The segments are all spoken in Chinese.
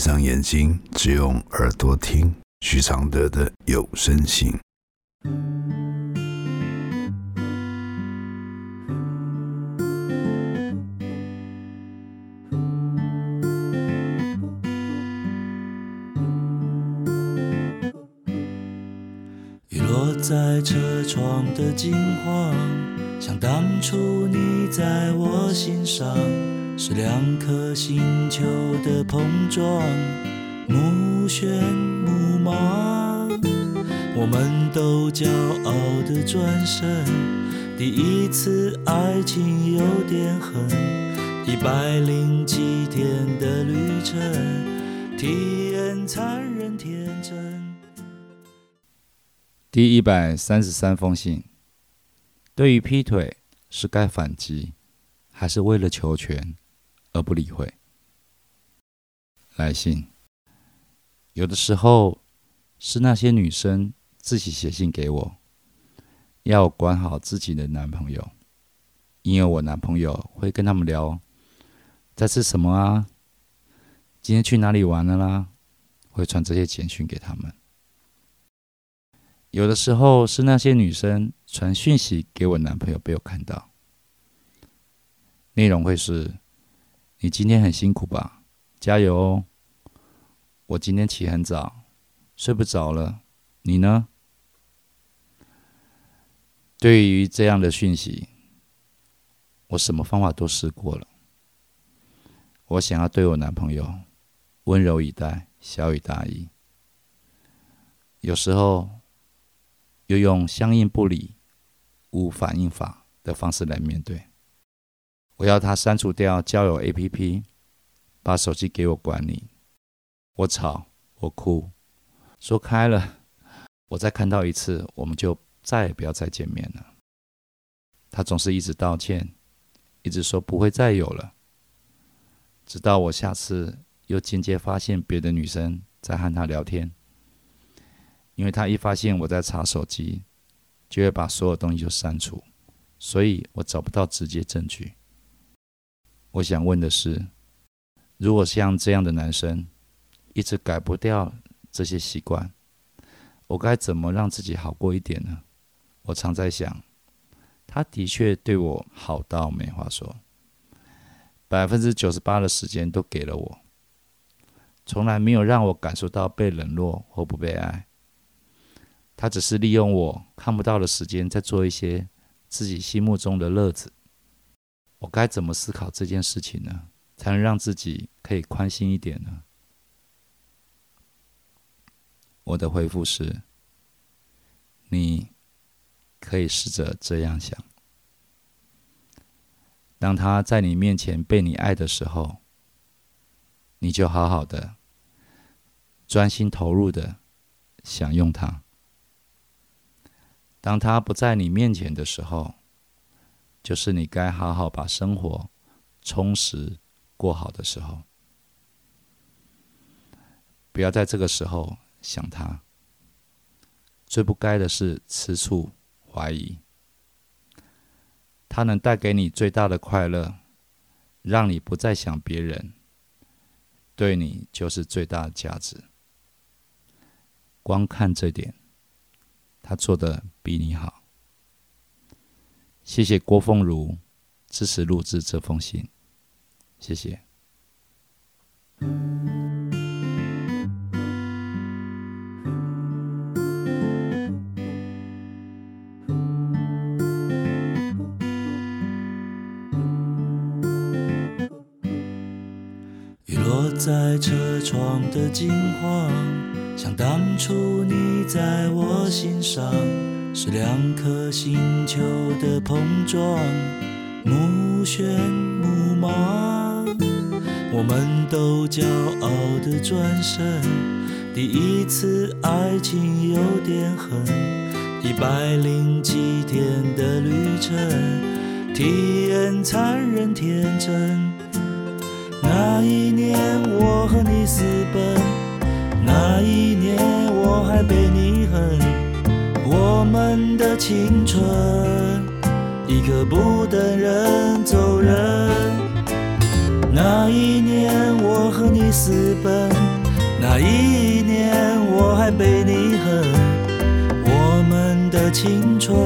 闭上眼睛，只用耳朵听许常德的有声信。雨落在车窗的金黄，像当初你在我心上，是两颗星球的碰撞，目眩目盲。我们都骄傲的转身，第一次爱情有点狠，一百零七天的旅程，体验残忍天真。第一百三十三封信，对于劈腿是该反击，还是为了求全而不理会？来信，有的时候是那些女生自己写信给我，要我管好自己的男朋友，因为我男朋友会跟他们聊在吃什么啊，今天去哪里玩了啦，会传这些简讯给他们。有的时候是那些女生传讯息给我男朋友，被我看到，内容会是：“你今天很辛苦吧？加油哦！我今天起很早，睡不着了。你呢？”对于这样的讯息，我什么方法都试过了。我想要对我男朋友温柔以待，小以大意。有时候。又用相应不理、无反应法的方式来面对。我要他删除掉交友 APP，把手机给我管理。我吵，我哭，说开了，我再看到一次，我们就再也不要再见面了。他总是一直道歉，一直说不会再有了。直到我下次又间接发现别的女生在和他聊天。因为他一发现我在查手机，就会把所有东西就删除，所以我找不到直接证据。我想问的是，如果像这样的男生一直改不掉这些习惯，我该怎么让自己好过一点呢？我常在想，他的确对我好到没话说，百分之九十八的时间都给了我，从来没有让我感受到被冷落或不被爱。他只是利用我看不到的时间，在做一些自己心目中的乐子。我该怎么思考这件事情呢？才能让自己可以宽心一点呢？我的回复是：你可以试着这样想：当他在你面前被你爱的时候，你就好好的、专心投入的享用他。当他不在你面前的时候，就是你该好好把生活充实过好的时候。不要在这个时候想他。最不该的是吃醋、怀疑。他能带给你最大的快乐，让你不再想别人，对你就是最大的价值。光看这点。他做的比你好，谢谢郭凤如支持录制这封信，谢谢。雨落在车窗的金黄。像当初你在我心上，是两颗星球的碰撞，目眩目盲。我们都骄傲的转身，第一次爱情有点狠，一百零七天的旅程，体验残忍天真。那一年我和你私奔。那一年我还被你恨，我们的青春一刻不等人走人。那一年我和你私奔。那一年我还被你恨，我们的青春，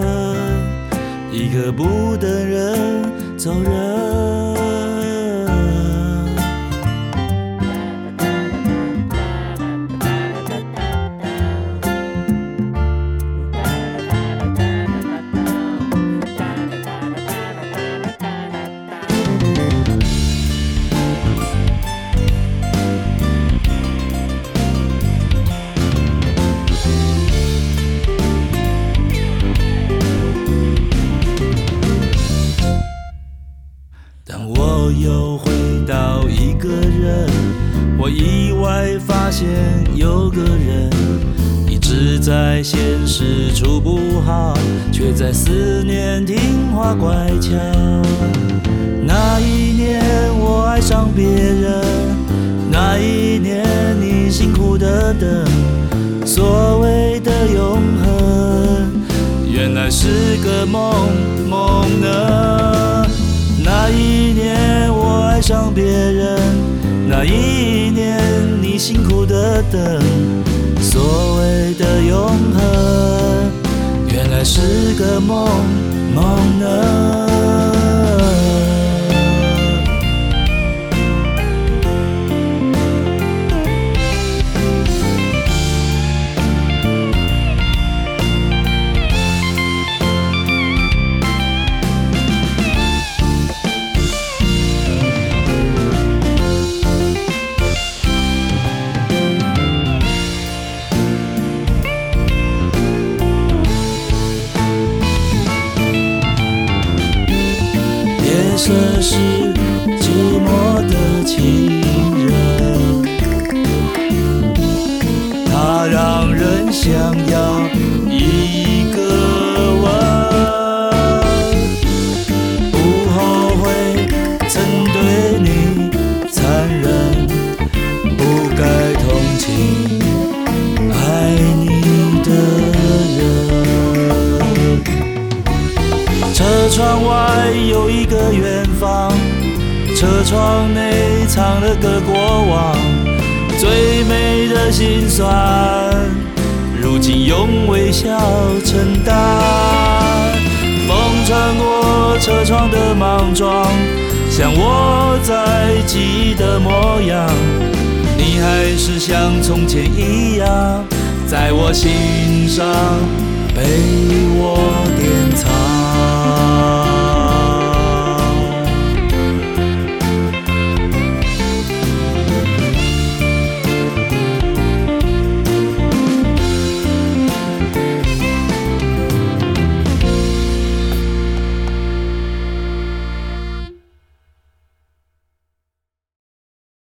一刻不等人走人。我又回到一个人，我意外发现有个人一直在现实处不好，却在思念听话乖巧。那一年我爱上别人，那一年你辛苦的等，所谓的永恒，原来是个梦梦呢。那一年上别人，那一年你辛苦的等，所谓的永恒，原来是个梦梦呢。是寂寞的情人，它让人想要窗内藏了个过往，最美的心酸，如今用微笑承担。风穿过车窗的莽撞，像我在记忆的模样，你还是像从前一样，在我心上被我典藏。